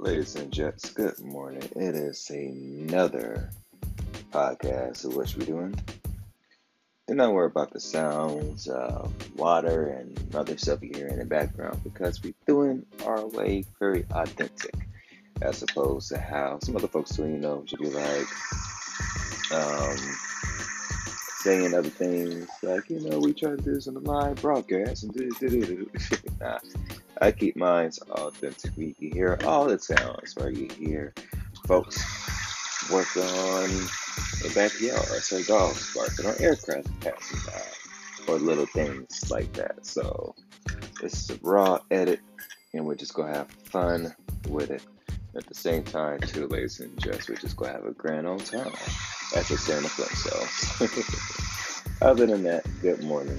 Ladies and gents, good morning. It is another podcast of what we're doing. Do not worry about the sounds of water and other stuff you hear in the background because we're doing our way very authentic as opposed to how some other folks do, you know, should be like um, saying other things like, you know, we try to do this on the live broadcast and do, do, do, nah, I keep mine authentic. You hear all the sounds, right? You hear folks work on the backyard, so dogs barking, or aircraft passing by, or little things like that. So it's a raw edit, and we're just gonna have fun with it. At the same time, too, ladies and gents, we're just gonna have a grand old time at the Santa Flint. So, other than that, good morning.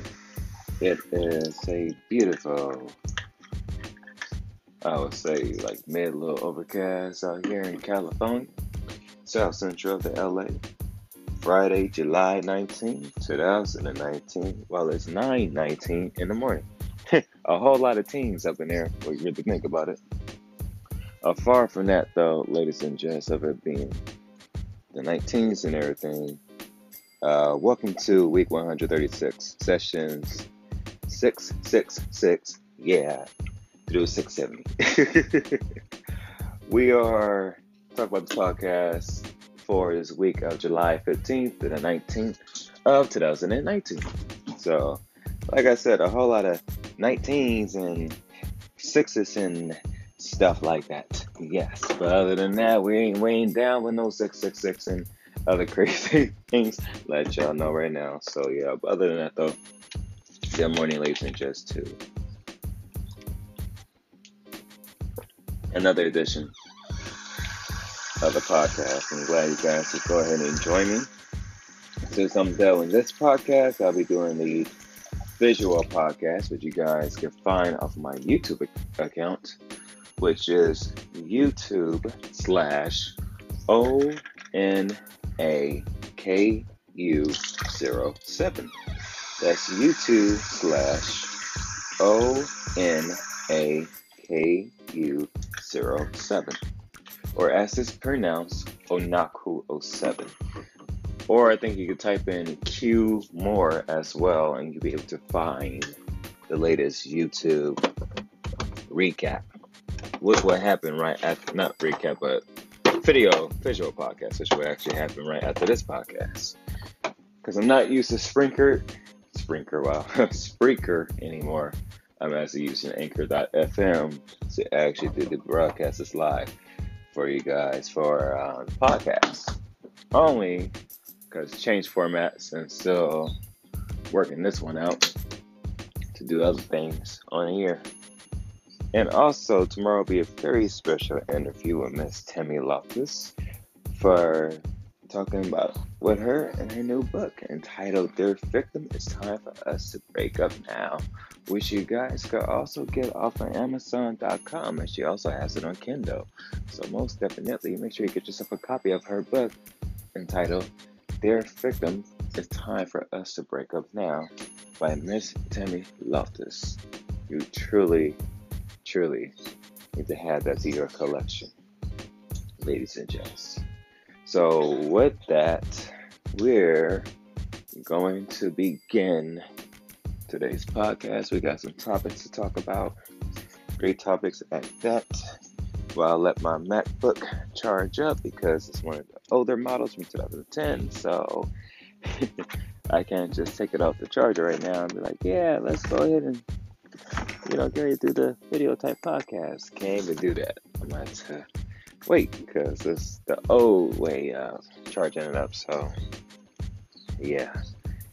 It is a beautiful I would say like mid little overcast out here in California, south central of the LA. Friday, July 19, 2019, while it's 9:19 in the morning. a whole lot of teams up in there when you really think about it. Uh, far from that, though, ladies and gents, of it being the 19s and everything. Uh, welcome to week 136, sessions 666. Yeah, through 670. we are talking about the podcast for this week of July 15th to the 19th of 2019. So, like I said, a whole lot of 19s and sixes and stuff like that. Yes, but other than that, we ain't weighing down with no 666 and other crazy things. Let y'all know right now. So, yeah, but other than that, though, good morning, ladies and gents, too. another edition of the podcast. I'm glad you guys could go ahead and join me. Since I'm doing this podcast, I'll be doing the visual podcast, which you guys can find off my YouTube account, which is YouTube slash O N A K U 07. That's YouTube slash O N A K U 07, or as it's pronounced, Onaku 07. Or I think you could type in Q more as well, and you'll be able to find the latest YouTube recap. What what happened right after not recap, but video visual podcast, which will actually happen right after this podcast. Because I'm not used to Sprinker, Sprinker, wow, Spreaker anymore. I'm actually using Anchor.fm to actually do the broadcast broadcasts live for you guys for um, podcasts. Only because change formats and still working this one out to do other things on here. And also tomorrow will be a very special interview with Miss Tammy Loftus for talking about with her and her new book entitled Their Victim It's Time for Us to Break Up Now, which you guys could also get off of Amazon.com and she also has it on Kindle. So most definitely make sure you get yourself a copy of her book entitled Their Victim It's Time for Us to Break Up Now by Miss Tammy Loftus. You truly, truly need to have that to your collection, ladies and gents. So, with that, we're going to begin today's podcast. We got some topics to talk about, great topics at that. Well, I'll let my MacBook charge up because it's one of the older models from 2010. So, I can't just take it off the charger right now and be like, yeah, let's go ahead and, you know, to do the video type podcast. Can't do that. I'm going to wait because it's the old way of charging it up. So, yeah,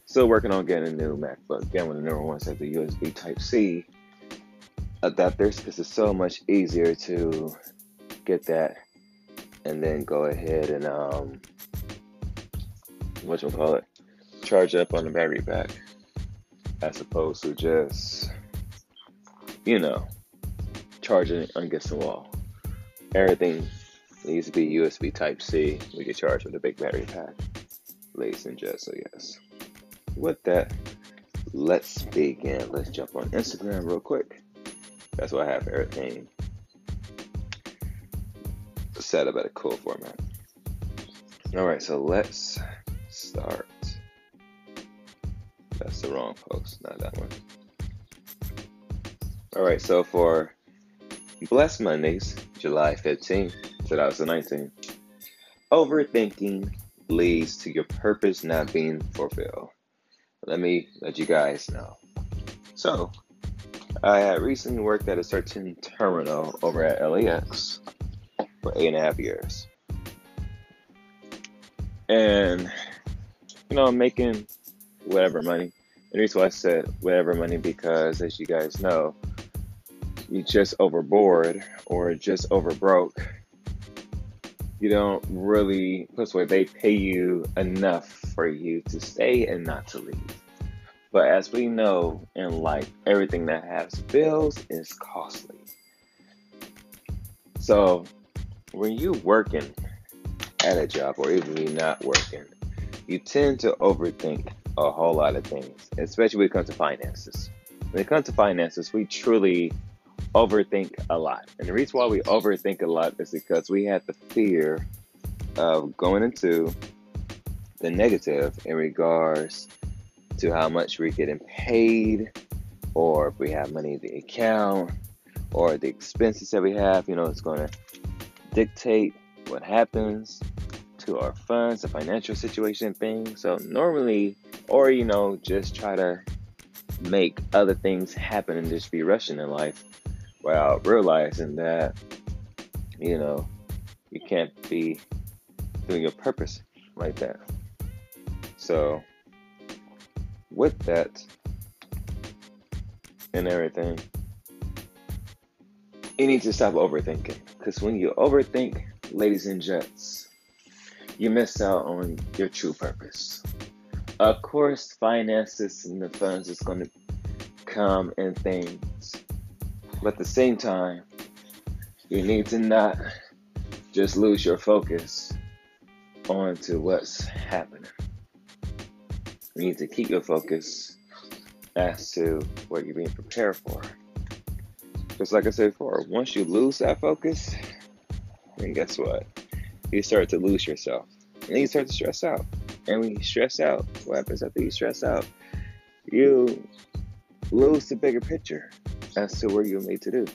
still working on getting a new MacBook. Again, with the newer ones have the USB Type C adapters because it's so much easier to get that and then go ahead and um, what you call it, charge up on the battery back, as opposed to just you know charging against the wall. Everything needs to be USB Type C. We can charge with a big battery pack. Ladies and gents, so yes. With that, let's begin. Let's jump on Instagram real quick. That's why I have everything set up at a cool format. All right, so let's start. That's the wrong post, not that one. All right, so for Blessed Mondays, July 15, 2019, overthinking leads to your purpose not being fulfilled. Let me let you guys know. So, I had recently worked at a certain terminal over at LAX for eight and a half years. And, you know, I'm making whatever money. And the reason why I said whatever money because, as you guys know, you just overboard or just over broke you don't really this way they pay you enough for you to stay and not to leave. But as we know in life everything that has bills is costly. So when you're working at a job or even you not working you tend to overthink a whole lot of things especially when it comes to finances. When it comes to finances we truly overthink a lot. And the reason why we overthink a lot is because we have the fear of going into the negative in regards to how much we're getting paid, or if we have money in the account, or the expenses that we have. You know, it's going to dictate what happens to our funds, the financial situation thing. So, normally, or you know, just try to make other things happen and just be rushing in life without realizing that, you know, you can't be doing your purpose like that. So, with that and everything, you need to stop overthinking. Because when you overthink, ladies and gents, you miss out on your true purpose. Of course, finances and the funds is going to come and things but at the same time, you need to not just lose your focus onto what's happening. You need to keep your focus as to what you're being prepared for. Just like I said before, once you lose that focus, then guess what? You start to lose yourself. And then you start to stress out. And when you stress out, what happens after you stress out? You lose the bigger picture as to where you're made to do.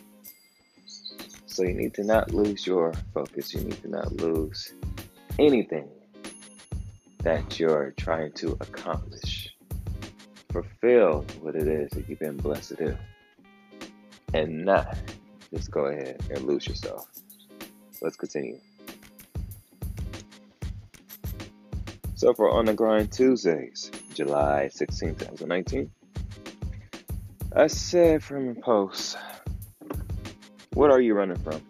So you need to not lose your focus. You need to not lose anything that you're trying to accomplish. Fulfill what it is that you've been blessed to do. And not just go ahead and lose yourself. Let's continue. So for On the Grind Tuesdays, July 16, 2019. I said from a post, what are you running from?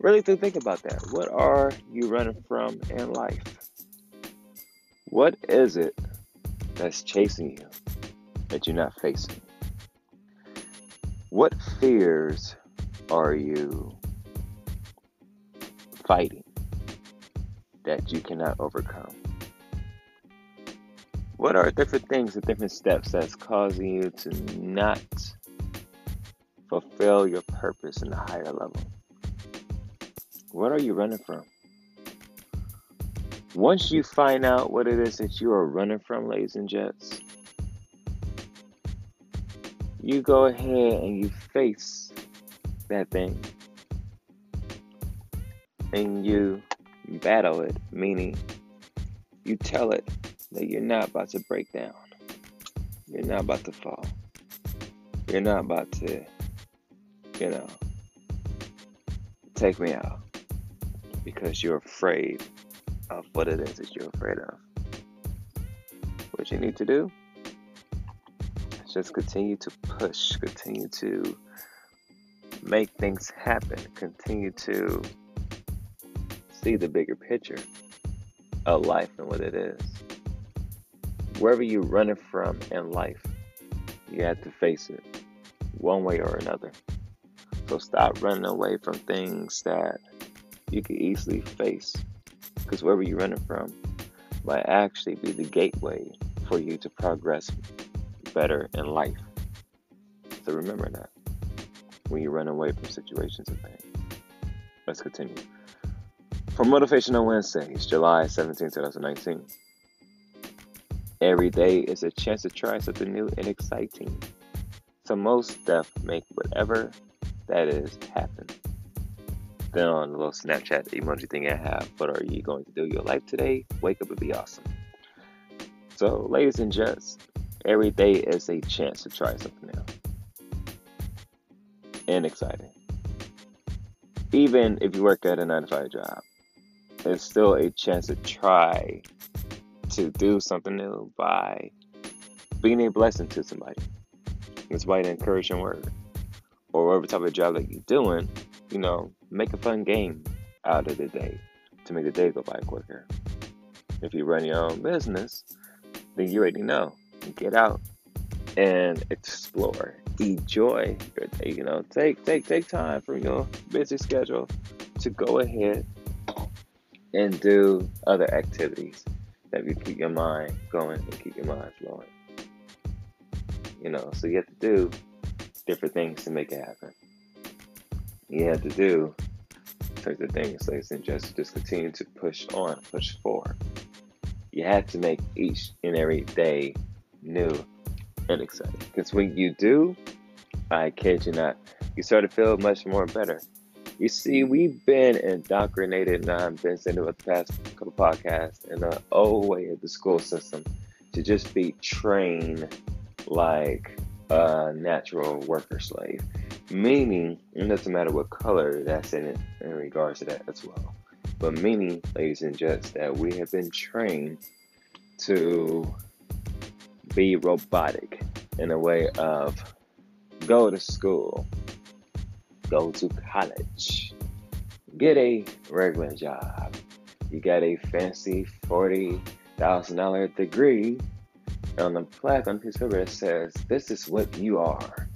Really to think about that. What are you running from in life? What is it that's chasing you that you're not facing? What fears are you fighting that you cannot overcome? What are different things, the different steps that's causing you to not fulfill your purpose in a higher level? What are you running from? Once you find out what it is that you are running from, ladies and gents, you go ahead and you face that thing and you battle it, meaning you tell it that you're not about to break down. You're not about to fall. You're not about to, you know, take me out because you're afraid of what it is that you're afraid of. What you need to do is just continue to push, continue to make things happen, continue to see the bigger picture of life and what it is wherever you're running from in life, you have to face it one way or another. So stop running away from things that you can easily face. Because wherever you're running from might actually be the gateway for you to progress better in life. So remember that when you run away from situations and things. let's continue. For Motivational Wednesdays, July 17, 2019. Every day is a chance to try something new and exciting. So most stuff make whatever that is happen. Then on the little Snapchat emoji thing I have, what are you going to do your life today? Wake up and be awesome. So, ladies and gents, every day is a chance to try something new and exciting. Even if you work at a 9 to 5 job, it's still a chance to try to do something new by being a blessing to somebody. It's by an encouraging word. Or whatever type of job that you're doing, you know, make a fun game out of the day to make the day go by quicker. If you run your own business, then you already know. Get out and explore. Enjoy your day. You know, take take take time from your busy schedule to go ahead and do other activities that will keep your mind going and keep your mind flowing. You know, so you have to do different things to make it happen. You have to do certain things, ladies and just just continue to push on, push forward. You have to make each and every day new and exciting. Because when you do, I kid you not, you start to feel much more better. You see, we've been indoctrinated, and I've been saying it past couple podcasts, in the old way of the school system to just be trained like a natural worker slave. Meaning, it doesn't matter what color that's in it in regards to that as well. But meaning, ladies and gents, that we have been trained to be robotic in a way of go to school, go to college, get a regular job. You got a fancy $40,000 degree on the plaque on his that says, This is what you are.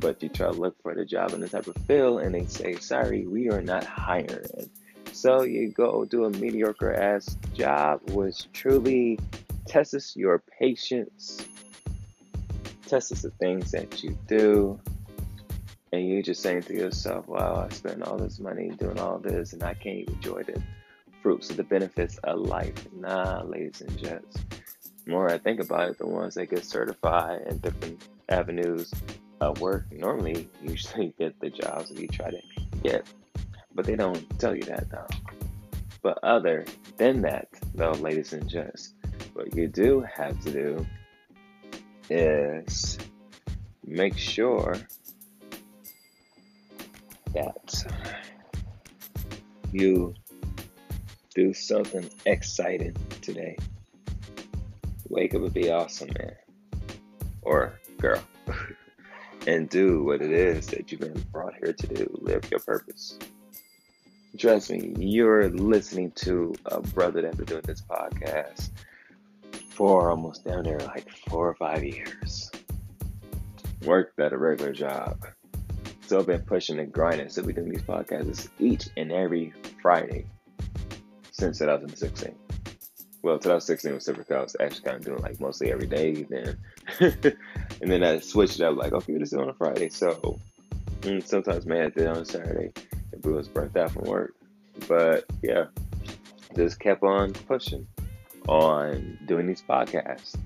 But you try to look for the job in the type of field and they say, Sorry, we are not hiring. So you go do a mediocre ass job, which truly tests your patience, tests the things that you do, and you're just saying to yourself, wow, I spent all this money doing all this and I can't even enjoy the fruits of the benefits of life. Nah, ladies and gents. The more I think about it, the ones that get certified in different avenues of work normally usually get the jobs that you try to get. But they don't tell you that though. But other than that, though, ladies and gents, what you do have to do is make sure that you do something exciting today. Wake up and be awesome, man. Or girl. and do what it is that you've been brought here to do. Live your purpose. Trust me, you're listening to a brother that's been doing this podcast for almost down there like four or five years. Worked at a regular job been pushing and grinding. So we're doing these podcasts each and every Friday since 2016. Well, 2016 was different I was actually kind of doing like mostly every day then. and then I switched it up like, okay, this is on a Friday. So mm, sometimes man, I did on Saturday if we was burnt out from work. But yeah, just kept on pushing on doing these podcasts.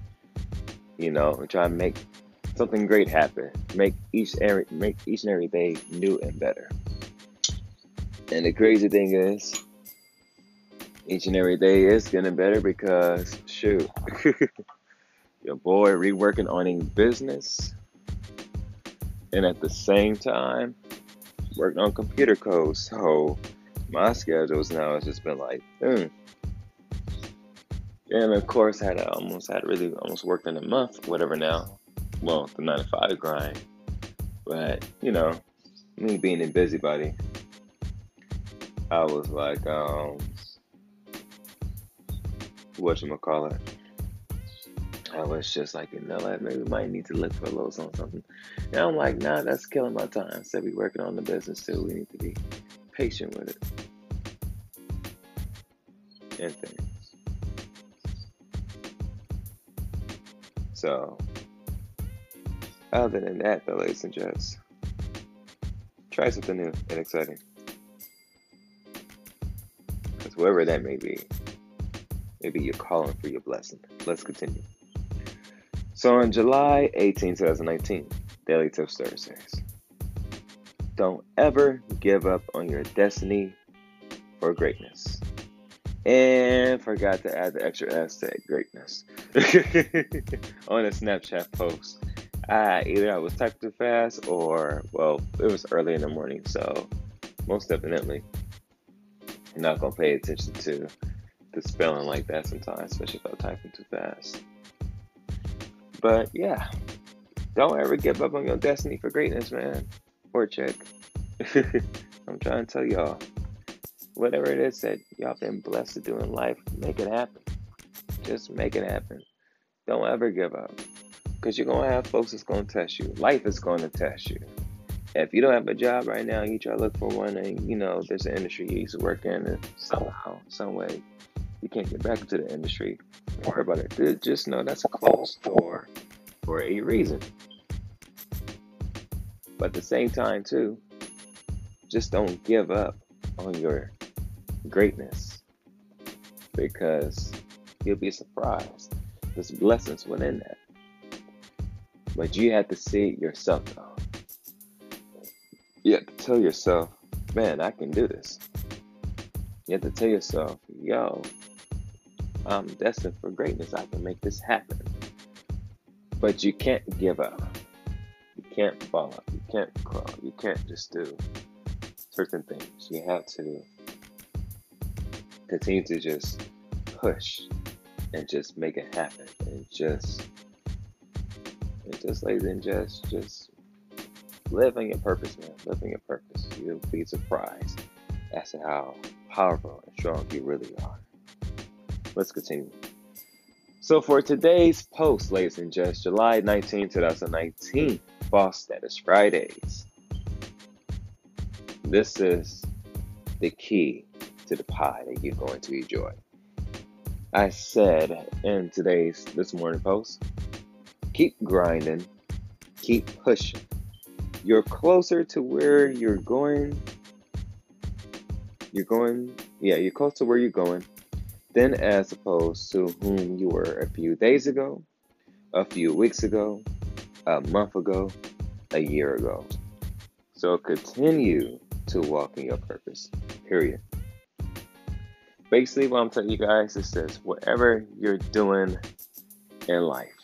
You know, and trying to make something great happen. Make each every make each and every day new and better. And the crazy thing is, each and every day is getting better because shoot, your boy reworking on a business, and at the same time working on computer code. So my schedules now has just been like, hmm. And of course, had almost had really almost worked in a month, whatever now well, the 9 to 5 grind. But, you know, me being a busybody, I was like, um, whatchamacallit. I was just like, you know what, maybe we might need to look for a little something. And I'm like, nah, that's killing my time. So we working on the business too. We need to be patient with it. And things. So other than that, though, ladies and gents, try something new and exciting. Because whoever that may be. Maybe you're calling for your blessing. Let's continue. So on July 18, 2019, Daily Tips Thursdays. Don't ever give up on your destiny for greatness. And forgot to add the extra S to greatness on a Snapchat post. I either I was typing too fast or well, it was early in the morning, so most definitely not gonna pay attention to the spelling like that sometimes, especially if I'm typing too fast. But yeah, don't ever give up on your destiny for greatness, man. Or chick. I'm trying to tell y'all, whatever it is that y'all been blessed to do in life, make it happen. Just make it happen. Don't ever give up. Because you're going to have folks that's going to test you. Life is going to test you. If you don't have a job right now, and you try to look for one, and you know there's an industry you used to work in, and somehow, some way, you can't get back into the industry. Don't worry about it. Just know that's a closed door for a reason. But at the same time, too, just don't give up on your greatness because you'll be surprised. There's blessings within that. But you have to see it yourself though. You have to tell yourself, man, I can do this. You have to tell yourself, yo, I'm destined for greatness. I can make this happen. But you can't give up. You can't fall up. You can't crawl. You can't just do certain things. You have to continue to just push and just make it happen and just just ladies and just just live on your purpose, man. Live on your purpose. You'll be surprised as to how powerful and strong you really are. Let's continue. So for today's post, ladies and gents, July 19, 2019, Boss Status Fridays. This is the key to the pie that you're going to enjoy. I said in today's this morning post, keep grinding, keep pushing. You're closer to where you're going. You're going, yeah, you're close to where you're going than as opposed to whom you were a few days ago, a few weeks ago, a month ago, a year ago. So continue to walk in your purpose. Period. Basically, what I'm telling you guys is this whatever you're doing in life,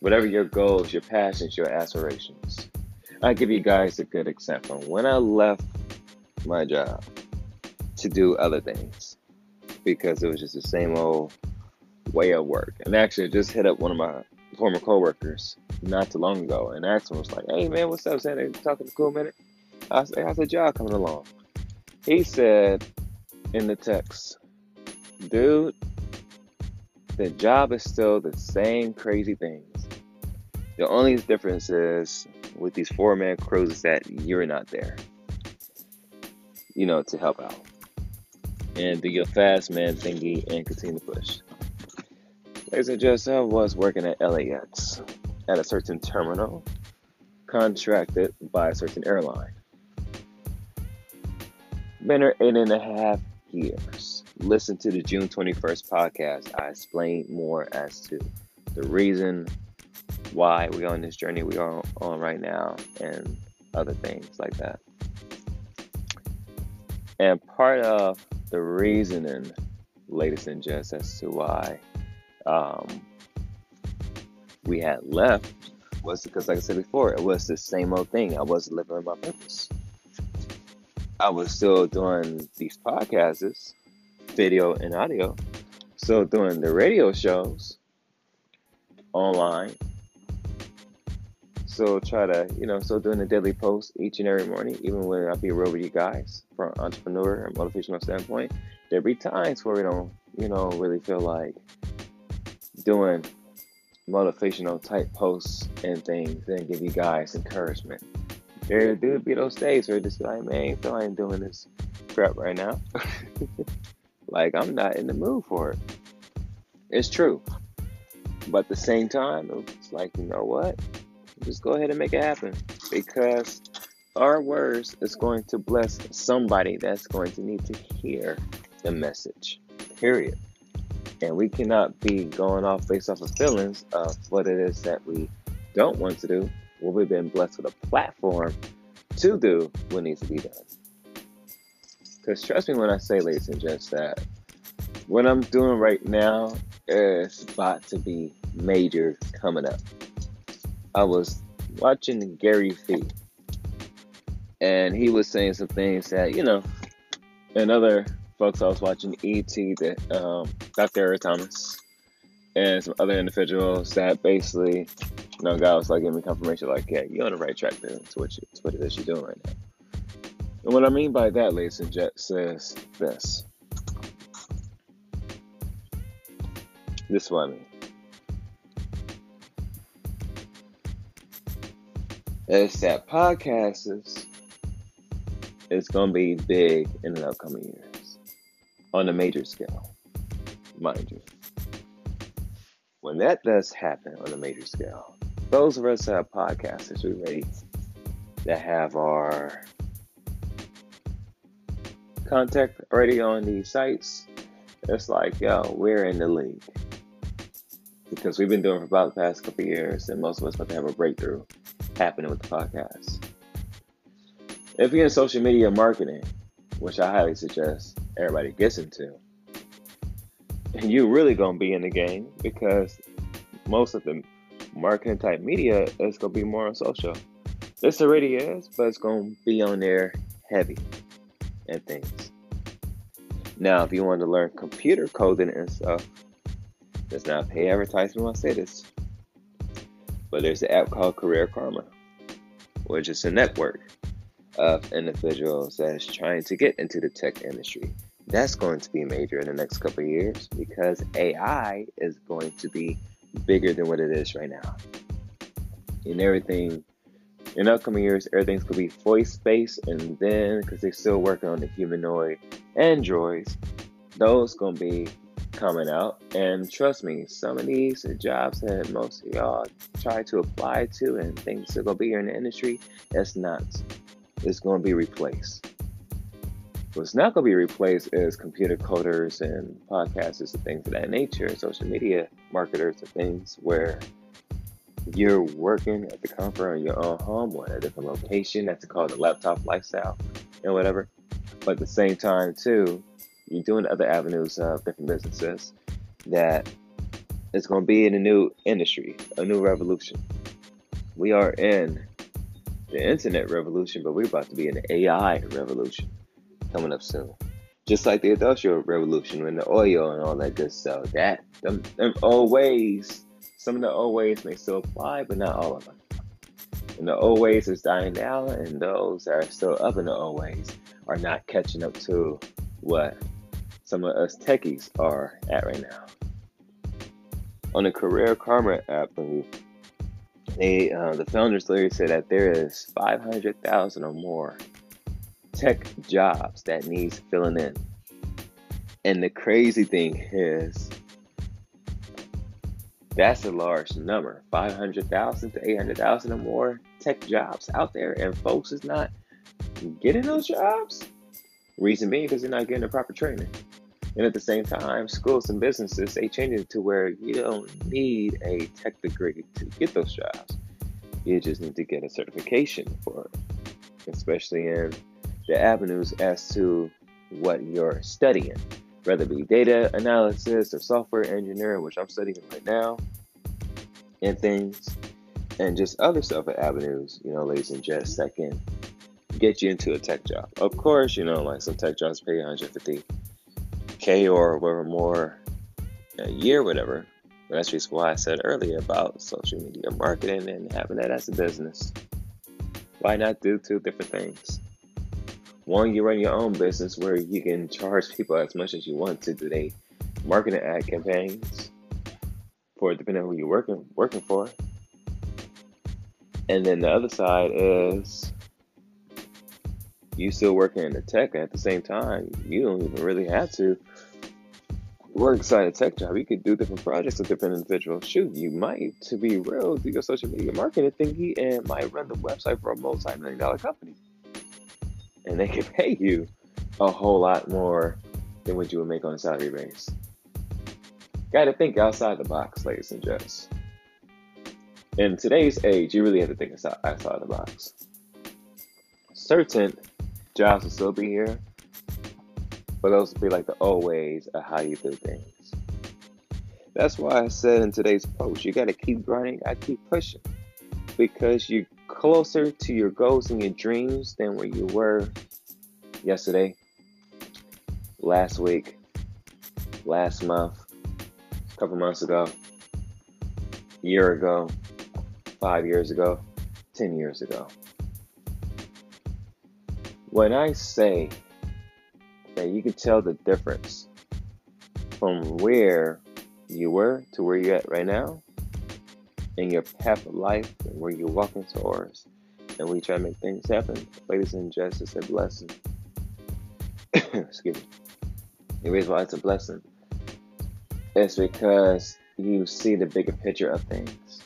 whatever your goals, your passions, your aspirations. I'll give you guys a good example. When I left my job to do other things, because it was just the same old way of work. And actually, just hit up one of my former coworkers not too long ago and asked him, was like, hey man, what's up, Sandy? Talking to cool minute? I said, how's the job coming along? He said in the text, dude, the job is still the same crazy things. The only difference is with these four man crews is that you're not there, you know, to help out and do your fast man thingy and continue to push. Ladies and gentlemen, I was working at LAX at a certain terminal contracted by a certain airline been here eight and a half years. Listen to the June 21st podcast. I explain more as to the reason why we're on this journey we are on right now and other things like that. And part of the reasoning, ladies and gents, as to why um, we had left was because, like I said before, it was the same old thing. I wasn't living my purpose. I was still doing these podcasts, video and audio, still doing the radio shows online. So try to, you know, still doing the daily post each and every morning, even when I be real with you guys from entrepreneur and motivational standpoint. There be times where we don't, you know, really feel like doing motivational type posts and things and give you guys encouragement there do be those days where just like, man, so I ain't doing this crap right now. like I'm not in the mood for it. It's true. But at the same time, it's like, you know what? Just go ahead and make it happen. Because our words is going to bless somebody that's going to need to hear the message, period. And we cannot be going off based off of feelings of what it is that we don't want to do. Well, we've been blessed with a platform to do what needs to be done. Because trust me when I say, ladies and gents, that what I'm doing right now is about to be major coming up. I was watching Gary Vee, and he was saying some things that, you know, and other folks I was watching ET, that um, Dr. Eric Thomas, and some other individuals that basically, you know, God was like giving me confirmation, like, yeah, you're on the right track to, what, you, to what it is you're doing right now. And what I mean by that, ladies and gents, is this. This is what I mean. Is that podcasters is going to be big in the upcoming years on a major scale, mind you. When that does happen on a major scale, those of us that have podcasters, we ready that have our contact already on these sites, it's like, yo, we're in the league. Because we've been doing for about the past couple years, and most of us about to have a breakthrough happening with the podcast. If you're in social media marketing, which I highly suggest everybody gets into, you're really gonna be in the game because most of the marketing type media is gonna be more on social. This already is, but it's gonna be on there heavy and things. Now, if you want to learn computer coding and stuff, does not pay advertisement I say this. But there's an app called Career Karma, which is a network of individuals that's trying to get into the tech industry. That's going to be major in the next couple of years because AI is going to be bigger than what it is right now. And everything in upcoming years, everything's gonna be voice based, and then because they're still working on the humanoid androids, those gonna be coming out. And trust me, some of these jobs that most of y'all try to apply to and things are gonna be here in the industry, that's not. It's gonna be replaced. What's not gonna be replaced is computer coders and podcasters and things of that nature, social media marketers and things where you're working at the comfort of your own home or at a different location. That's called the laptop lifestyle and whatever. But at the same time, too, you're doing other avenues of different businesses that is going to be in a new industry, a new revolution. We are in the internet revolution, but we're about to be in the AI revolution coming up soon. Just like the industrial revolution when the oil and all that good stuff. That them, them old ways some of the old ways may still apply, but not all of them. And the old ways is dying down, and those that are still up in the old ways are not catching up to what some of us techies are at right now. On the Career Karma app, they uh, the founders literally said that there is 500,000 or more tech jobs that needs filling in. And the crazy thing is, that's a large number 500,000 to 800,000 or more tech jobs out there, and folks is not getting those jobs. Reason being because they're not getting the proper training. And at the same time, schools and businesses they change it to where you don't need a tech degree to get those jobs. You just need to get a certification for it, especially in the avenues as to what you're studying whether it be data analysis or software engineering, which I'm studying right now, and things, and just other stuff at avenues, you know, ladies and gents, that can get you into a tech job. Of course, you know, like some tech jobs pay 150k or whatever more a year, whatever. But that's just why I said earlier about social media marketing and having that as a business. Why not do two different things? One, you run your own business where you can charge people as much as you want to do they marketing ad campaigns for depending on who you're working working for. And then the other side is you still working in the tech at the same time. You don't even really have to work inside a tech job. You could do different projects with different individuals. Shoot, you might, to be real, do your social media marketing thingy and might run the website for a multi-million dollar company and they could pay you a whole lot more than what you would make on a salary base. Got to think outside the box, ladies and gents. In today's age, you really have to think outside the box. Certain jobs will still be here, but those will be like the old ways of how you do things. That's why I said in today's post, you got to keep grinding, I keep pushing, because you're closer to your goals and your dreams than where you were yesterday, last week, last month, a couple months ago, year ago, five years ago, 10 years ago. When I say that you can tell the difference from where you were to where you're at right now, in your path of life and where you're walking towards, and we try to make things happen, ladies and gents, it's a blessing. Excuse me. The reason why it's a blessing is because you see the bigger picture of things.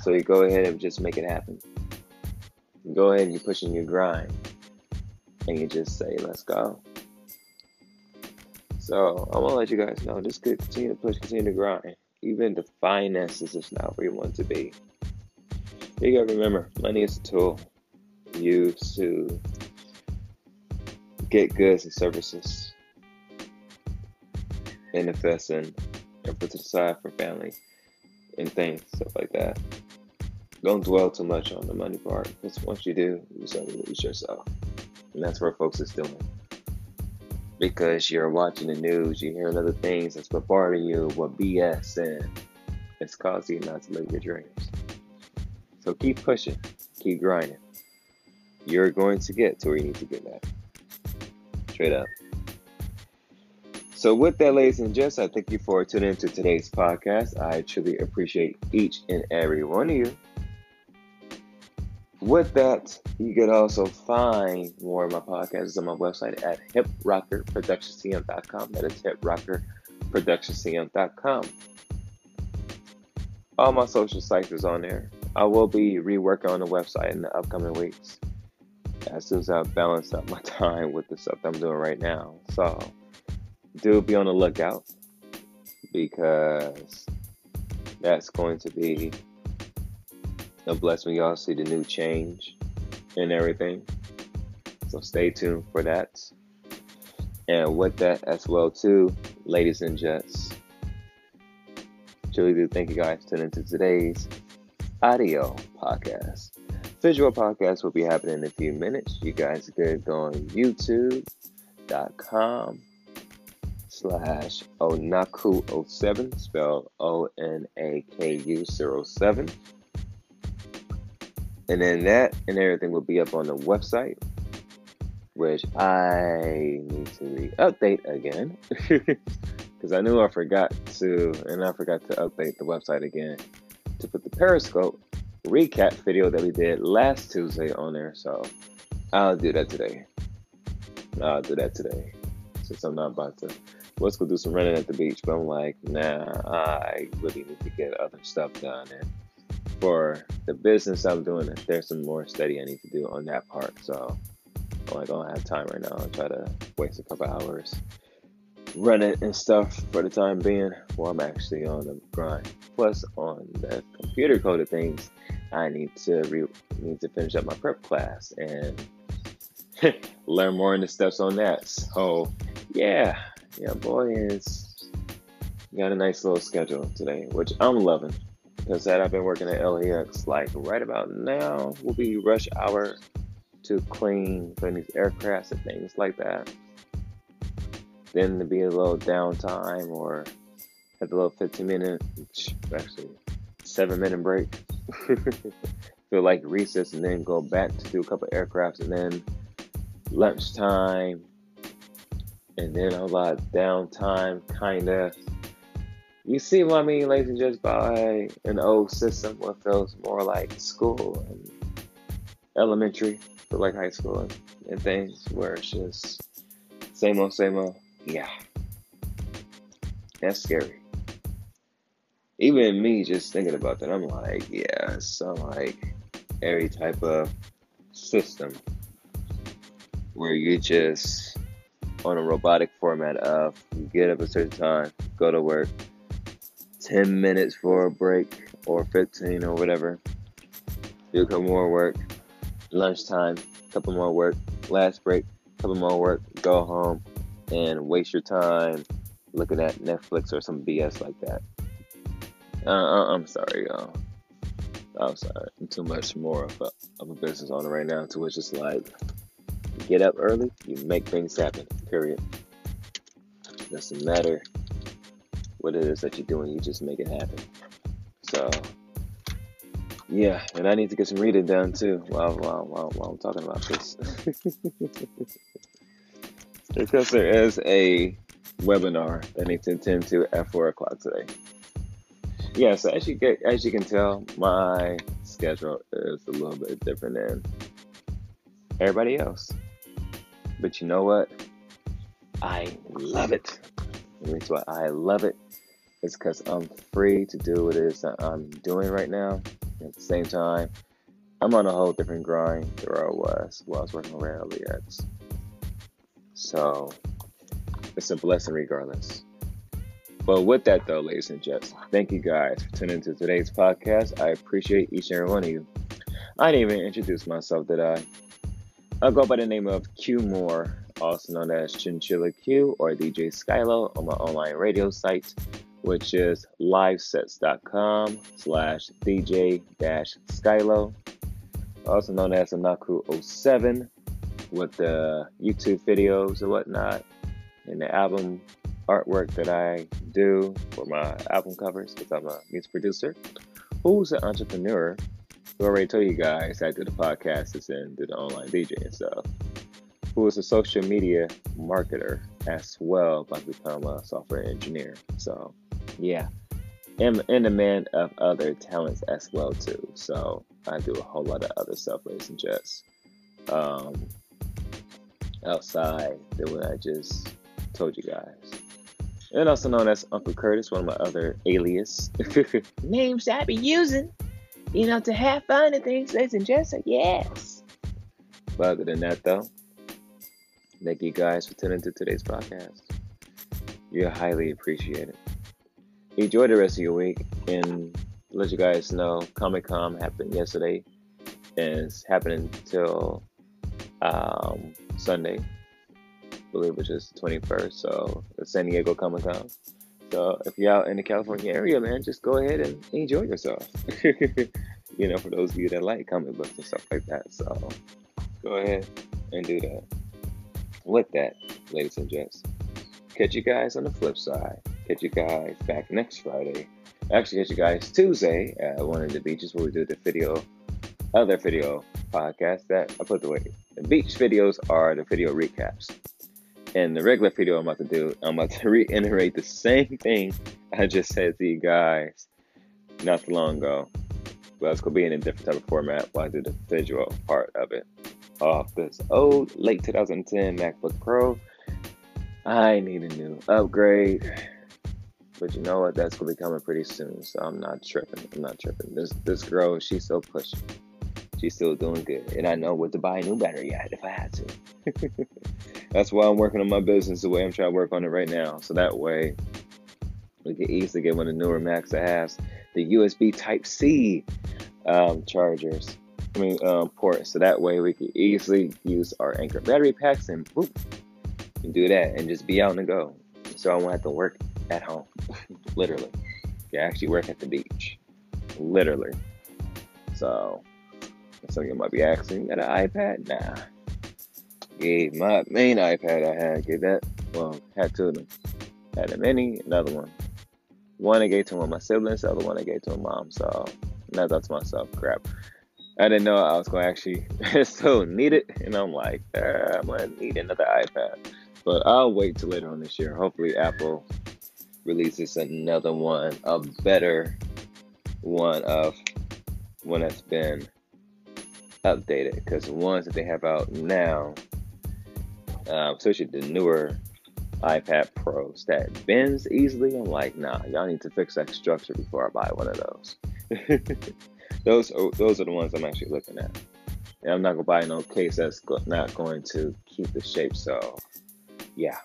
So you go ahead and just make it happen. You go ahead and you push in your grind. And you just say, let's go. So I'm gonna let you guys know, just continue to push, continue to grind. Even the finances is not where you want to be. You gotta remember, money is a tool used to get goods and services and invest in and put to the side for family and things, stuff like that don't dwell too much on the money part because once you do, you start to lose yourself. And that's where folks is doing. Because you're watching the news, you're hearing other things that's bombarding you with BS and it's causing you not to live your dreams. So keep pushing, keep grinding. You're going to get to where you need to get at. Straight up. So, with that, ladies and gents, I thank you for tuning into today's podcast. I truly appreciate each and every one of you. With that, you can also find more of my podcasts on my website at hiprockerproductionstm.com. That is hiprockerproductionstm.com. All my social sites is on there. I will be reworking on the website in the upcoming weeks as soon as I balance out my time with the stuff I'm doing right now. So do be on the lookout because that's going to be a blessing. Y'all see the new change and everything. So stay tuned for that. And with that as well too, ladies and gents. Truly do thank you guys for tuning into today's audio podcast. Visual podcast will be happening in a few minutes. You guys could go on youtube.com slash onaku07, spelled O-N-A-K-U 07 and then that and everything will be up on the website, which I need to re-update again. Because I knew I forgot to, and I forgot to update the website again to put the Periscope recap video that we did last Tuesday on there. So I'll do that today. I'll do that today. Since I'm not about to let's go do some running at the beach. But I'm like, nah, I really need to get other stuff done. And for the business I'm doing, there's some more study I need to do on that part. So I'm like, I don't have time right now. I'll try to waste a couple hours running and stuff for the time being while I'm actually on the grind. Plus, on the computer coded things, I need to re- need to finish up my prep class and learn more in the steps on that. So, yeah, yeah, boy, is got a nice little schedule today, which I'm loving because that I've been working at LAX. Like right about now will be rush hour to clean clean these aircrafts and things like that. Then to be a little downtime or have a little 15 minute, actually seven minute break. Feel like recess and then go back to do a couple aircrafts and then lunchtime and then a lot of downtime kind of you see what I mean, ladies and gents, by an old system what feels more like school and elementary, but like high school and, and things where it's just same old, same old. Yeah. That's scary. Even me just thinking about that, I'm like, yeah, so like every type of system where you just on a robotic format of get up a certain time, go to work, 10 minutes for a break or 15 or whatever. Do a couple more work, lunchtime, couple more work, last break, couple more work, go home and waste your time looking at Netflix or some BS like that. Uh, uh I'm sorry, y'all. I'm sorry. I'm too much more of a, of a business owner right now to which it's like, get up early, you make things happen, period. Doesn't matter what it is that you're doing, you just make it happen. So, yeah, and I need to get some reading done too while, while, while, while I'm talking about this. because there is a webinar that I need to attend to at 4 o'clock today. Yeah, so as you get, as you can tell, my schedule is a little bit different than everybody else. But you know what? I love it. That's why I love it is because I'm free to do what it is that I'm doing right now. At the same time, I'm on a whole different grind where I was while I was working with LEX. So it's a blessing regardless. But with that, though, ladies and gents, thank you guys for tuning into today's podcast. I appreciate each and every one of you. I didn't even introduce myself, did I? I'll go by the name of Q Moore, also known as Chinchilla Q or DJ Skylo on my online radio site, which is livesets.com slash DJ dash Skylo, also known as Anaku07 with the YouTube videos and whatnot, and the album artwork that I do for my album covers because I'm a music producer who's an entrepreneur who already told you guys I do the podcast and do the online DJ and stuff, who is a social media marketer as well by become a software engineer. So, yeah, and, and a man of other talents as well too. So I do a whole lot of other stuff, ladies and gents, um, outside than what I just told you guys. And also known as Uncle Curtis, one of my other alias names I be using you know, to have fun and things, ladies and gentlemen, yes. But other than that, though, thank you guys for tuning into today's podcast. You're highly appreciated. Enjoy the rest of your week, and let you guys know, Comic Con happened yesterday, and it's happening until um, Sunday, I believe, which is the 21st. So, the San Diego Comic Con. So if you're out in the California area, man, just go ahead and enjoy yourself. you know, for those of you that like comic books and stuff like that. So go ahead and do that. With that, ladies and gents, catch you guys on the flip side. Catch you guys back next Friday. Actually, catch you guys Tuesday at one of the beaches where we do the video, other video podcast that I put the way. The beach videos are the video recaps. And the regular video I'm about to do, I'm about to reiterate the same thing I just said to you guys not too long ago. But it's going to be in a different type of format while I do the visual part of it. Off this old late 2010 MacBook Pro. I need a new upgrade. But you know what? That's gonna be coming pretty soon. So I'm not tripping. I'm not tripping. This this girl, she's still pushing. She's still doing good. And I know what to buy a new battery at if I had to. That's why I'm working on my business the way I'm trying to work on it right now. So that way we can easily get one of the newer Macs that has the USB Type C um, chargers. I mean um, ports. So that way we can easily use our Anker battery packs and boop, and do that and just be out and go. So I won't have to work at home, literally. You actually work at the beach, literally. So some of you might be asking, you got an iPad? Nah, gave my main iPad I had, gave that, well, had two of them. Had a mini, another one. One I gave to one of my siblings, the other one I gave to my mom. So now that's myself, crap. I didn't know I was going to actually still need it. And I'm like, uh, I'm going to need another iPad. But I'll wait till later on this year. Hopefully, Apple releases another one, a better one of one that's been updated. Because the ones that they have out now uh, especially the newer iPad Pros that bends easily. I'm like, nah, y'all need to fix that structure before I buy one of those. those are, those are the ones I'm actually looking at. And I'm not gonna buy no case that's go- not going to keep the shape. So yeah.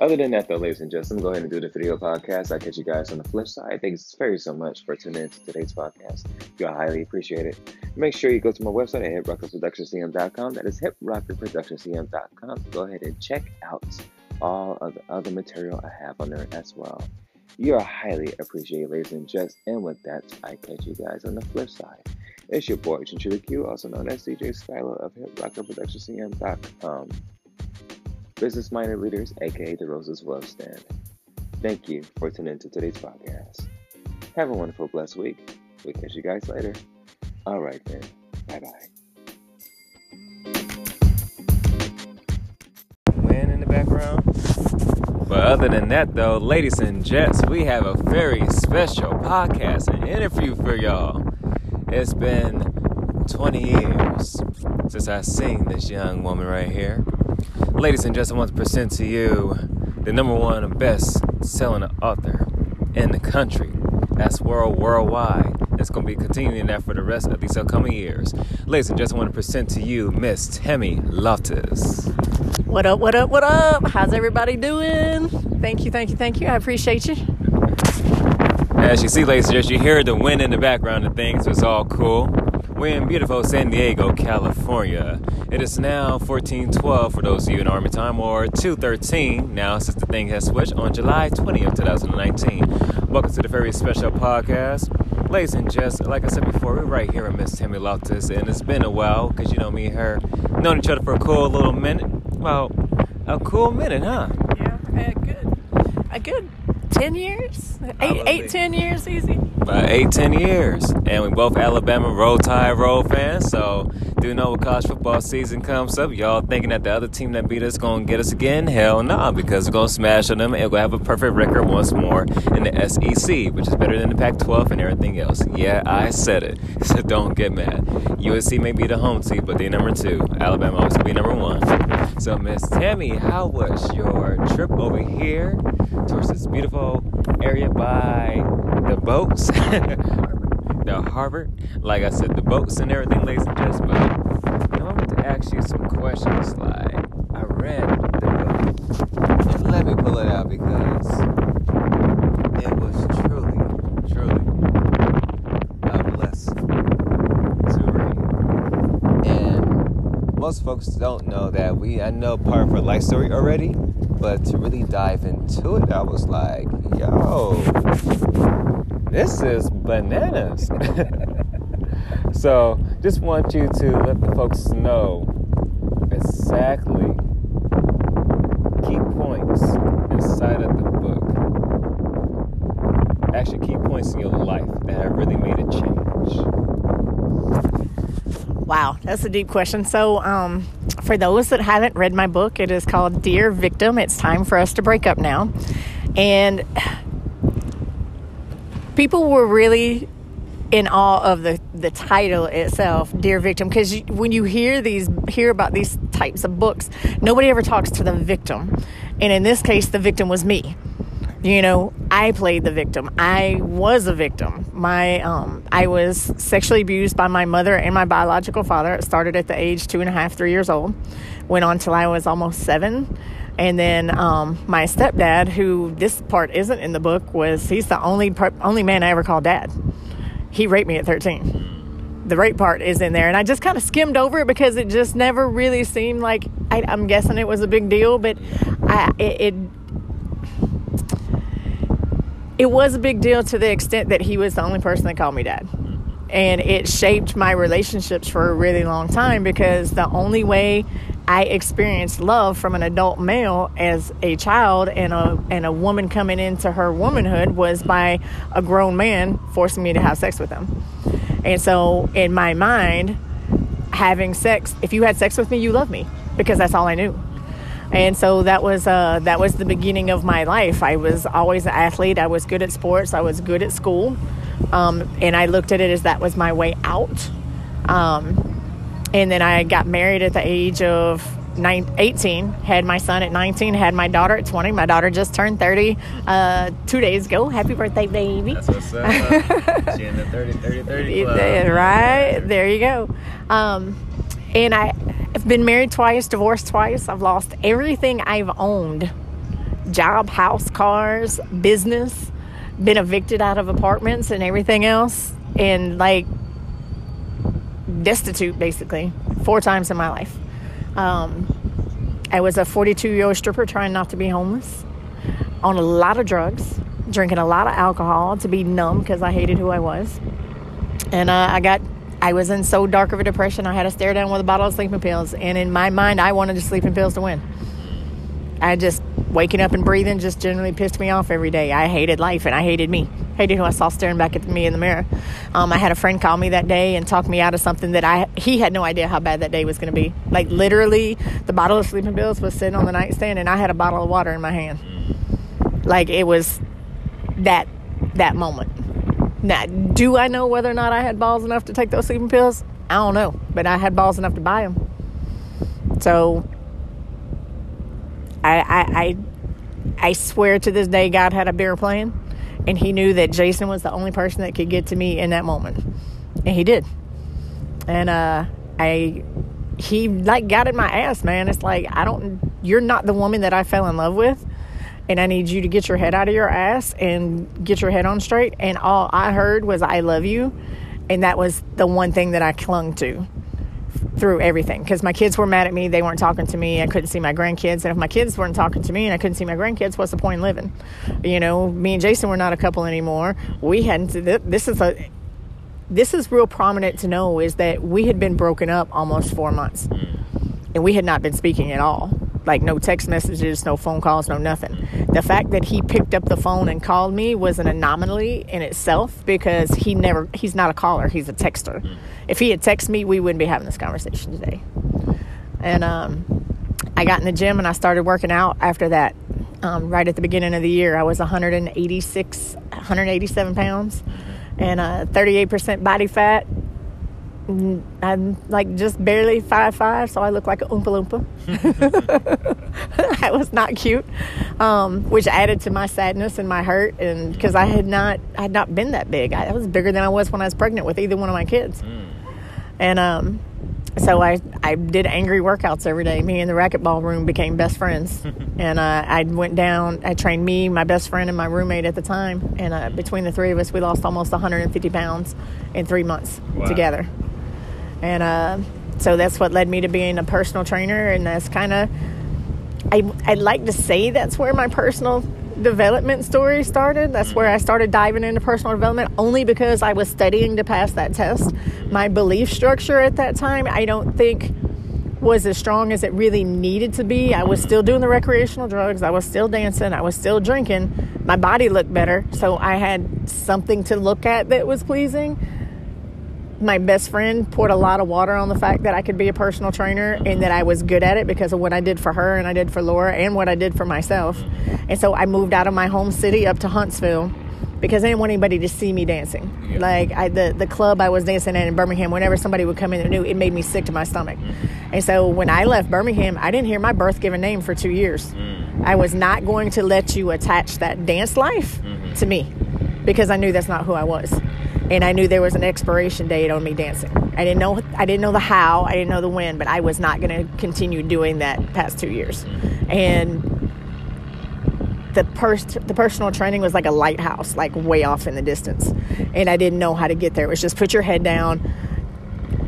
Other than that, though, ladies and gentlemen, go ahead and do the video podcast. I'll catch you guys on the flip side. Thanks very so much for tuning in to today's podcast. You are highly appreciate it. Make sure you go to my website at hiprockerproductionstm.com. That is hiprockerproductionstm.com. Go ahead and check out all of the other material I have on there as well. You are highly appreciated, ladies and gents. And with that, I catch you guys on the flip side. It's your boy, Chinchilla Q, also known as DJ Skylo of hiprockerproductionstm.com business minded leaders, aka the Roses Wolves Den. Thank you for tuning into today's podcast. Have a wonderful, blessed week. We'll catch you guys later. All right, then. Bye bye. Wind in the background. But other than that, though, ladies and gents, we have a very special podcast and interview for y'all. It's been 20 years since I seen this young woman right here. Ladies and gents, I want to present to you the number one best selling author in the country. That's world worldwide. It's going to be continuing that for the rest of these upcoming years. Ladies and gents, I want to present to you Miss Tammy Loftus. What up, what up, what up? How's everybody doing? Thank you, thank you, thank you. I appreciate you. As you see, ladies and gents, you hear the wind in the background and things. It's all cool. We're in beautiful San Diego, California. It is now 1412 for those of you in Army time, or 213 now since the thing has switched on July 20th, 2019. Welcome to the very special podcast. Ladies and gents, like I said before, we're right here with Miss Tammy Loftus, and it's been a while because you know me and her known each other for a cool little minute. Well, a cool minute, huh? Yeah, a good, a good 10 years? Eight, eight, 10 years, easy. About eight, 10 years. And we both Alabama Roll Tide Roll fans, so do know when college football season comes up, y'all thinking that the other team that beat us to get us again? Hell no, nah, because we're to smash on them and to have a perfect record once more in the SEC, which is better than the Pac 12 and everything else. Yeah, I said it, so don't get mad. USC may be the home team, but they're number two. Alabama always be number one. So, Miss Tammy, how was your trip over here towards this beautiful area by the boats? the harbor. Like I said, the boats and everything, ladies and gents. But I wanted to ask you some questions. Like I read the book, and let me pull it out because it was truly, truly a blessing to read. And most folks don't know that we. I know part of her life story already, but to really dive into it, I was like, yo this is bananas. so just want you to let the folks know exactly key points inside of the book. Actually, key points in your life that have really made a change. Wow, that's a deep question. So, um, for those that haven't read my book, it is called Dear Victim. It's time for us to break up now. And people were really in awe of the, the title itself, Dear Victim, because when you hear these hear about these types of books, nobody ever talks to the victim, and in this case, the victim was me. You know, I played the victim. I was a victim. My um, I was sexually abused by my mother and my biological father. It started at the age two and a half, three years old. Went on till I was almost seven and then um, my stepdad, who this part isn't in the book, was he's the only only man I ever called dad. He raped me at 13. The rape part is in there, and I just kind of skimmed over it because it just never really seemed like I, am guessing it was a big deal, but I, it, it it was a big deal to the extent that he was the only person that called me dad. And it shaped my relationships for a really long time because the only way I experienced love from an adult male as a child and a and a woman coming into her womanhood was by a grown man forcing me to have sex with him. And so in my mind, having sex, if you had sex with me, you love me because that's all I knew. And so that was uh, that was the beginning of my life. I was always an athlete. I was good at sports. I was good at school, um, and I looked at it as that was my way out. Um, and then I got married at the age of 18, had my son at 19, had my daughter at 20. My daughter just turned 30 uh, two days ago. Happy birthday, baby. That's what's up. she in the 30, 30, 30 club. Right? There you go. Um, and I I've been married twice, divorced twice. I've lost everything I've owned job, house, cars, business, been evicted out of apartments and everything else, and like destitute basically four times in my life. Um, I was a 42 year old stripper trying not to be homeless, on a lot of drugs, drinking a lot of alcohol to be numb because I hated who I was. And uh, I got, I was in so dark of a depression, I had to stare down with a bottle of sleeping pills. And in my mind, I wanted the sleeping pills to win. I just waking up and breathing just generally pissed me off every day. I hated life and I hated me. Hated who I saw staring back at me in the mirror. Um, I had a friend call me that day and talk me out of something that I he had no idea how bad that day was going to be. Like literally, the bottle of sleeping pills was sitting on the nightstand and I had a bottle of water in my hand. Like it was that that moment. Now, do I know whether or not I had balls enough to take those sleeping pills? I don't know, but I had balls enough to buy them. So I, I, I, I swear to this day, God had a bigger plan, and He knew that Jason was the only person that could get to me in that moment, and He did. And uh, I, He like got in my ass, man. It's like I don't. You're not the woman that I fell in love with, and I need you to get your head out of your ass and get your head on straight. And all I heard was "I love you," and that was the one thing that I clung to through everything because my kids were mad at me. They weren't talking to me. I couldn't see my grandkids. And if my kids weren't talking to me and I couldn't see my grandkids, what's the point in living? You know, me and Jason were not a couple anymore. We hadn't, this is a, this is real prominent to know is that we had been broken up almost four months mm. and we had not been speaking at all. Like no text messages, no phone calls, no nothing. The fact that he picked up the phone and called me was an anomaly in itself because he never he's not a caller, he's a texter. If he had texted me, we wouldn't be having this conversation today. And um, I got in the gym and I started working out after that. Um, right at the beginning of the year, I was 186, 187 pounds, and uh, 38% body fat, I'm like just barely five five, so I look like a oompa loompa. I was not cute, um, which added to my sadness and my hurt, and because I had not I had not been that big. I, I, was bigger than I was when I was pregnant with either one of my kids, mm. and um, so I I did angry workouts every day. Me and the racquetball room became best friends, and uh, I went down. I trained me, my best friend, and my roommate at the time, and uh, between the three of us, we lost almost 150 pounds in three months wow. together. And uh, so that's what led me to being a personal trainer. And that's kind of, I, I'd like to say that's where my personal development story started. That's where I started diving into personal development only because I was studying to pass that test. My belief structure at that time, I don't think was as strong as it really needed to be. I was still doing the recreational drugs, I was still dancing, I was still drinking. My body looked better, so I had something to look at that was pleasing my best friend poured a lot of water on the fact that I could be a personal trainer and that I was good at it because of what I did for her and I did for Laura and what I did for myself. And so I moved out of my home city up to Huntsville because I didn't want anybody to see me dancing. Like I, the the club I was dancing at in Birmingham, whenever somebody would come in and knew, it made me sick to my stomach. And so when I left Birmingham, I didn't hear my birth given name for two years. Mm. I was not going to let you attach that dance life mm-hmm. to me because I knew that's not who I was and I knew there was an expiration date on me dancing. I didn't know I didn't know the how, I didn't know the when, but I was not going to continue doing that past 2 years. And the pers- the personal training was like a lighthouse, like way off in the distance. And I didn't know how to get there. It was just put your head down.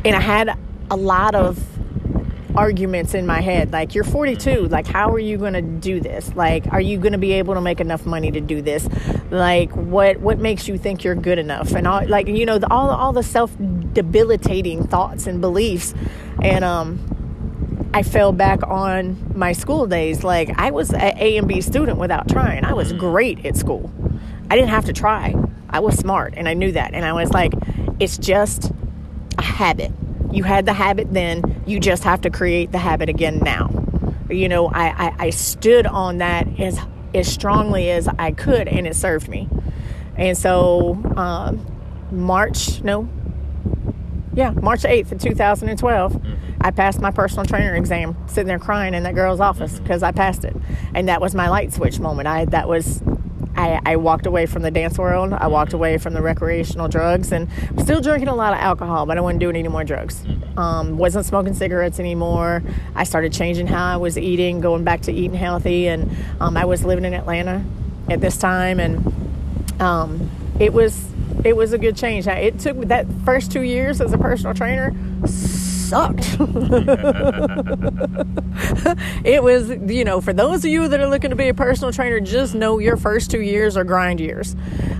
And I had a lot of arguments in my head like you're 42 like how are you going to do this? Like are you going to be able to make enough money to do this? Like what what makes you think you're good enough? And all like you know the, all all the self debilitating thoughts and beliefs. And um I fell back on my school days. Like I was an A and B student without trying. I was great at school. I didn't have to try. I was smart and I knew that. And I was like it's just a habit you had the habit then, you just have to create the habit again now. You know, I, I, I stood on that as, as strongly as I could, and it served me. And so, um, March, no, yeah, March 8th of 2012, mm-hmm. I passed my personal trainer exam, sitting there crying in that girl's office because mm-hmm. I passed it. And that was my light switch moment. I, that was, I, I walked away from the dance world. I walked away from the recreational drugs, and still drinking a lot of alcohol, but I wasn't doing any more drugs. Um, wasn't smoking cigarettes anymore. I started changing how I was eating, going back to eating healthy, and um, I was living in Atlanta at this time, and um, it was it was a good change. It took that first two years as a personal trainer sucked. it was, you know, for those of you that are looking to be a personal trainer, just know your first two years are grind years.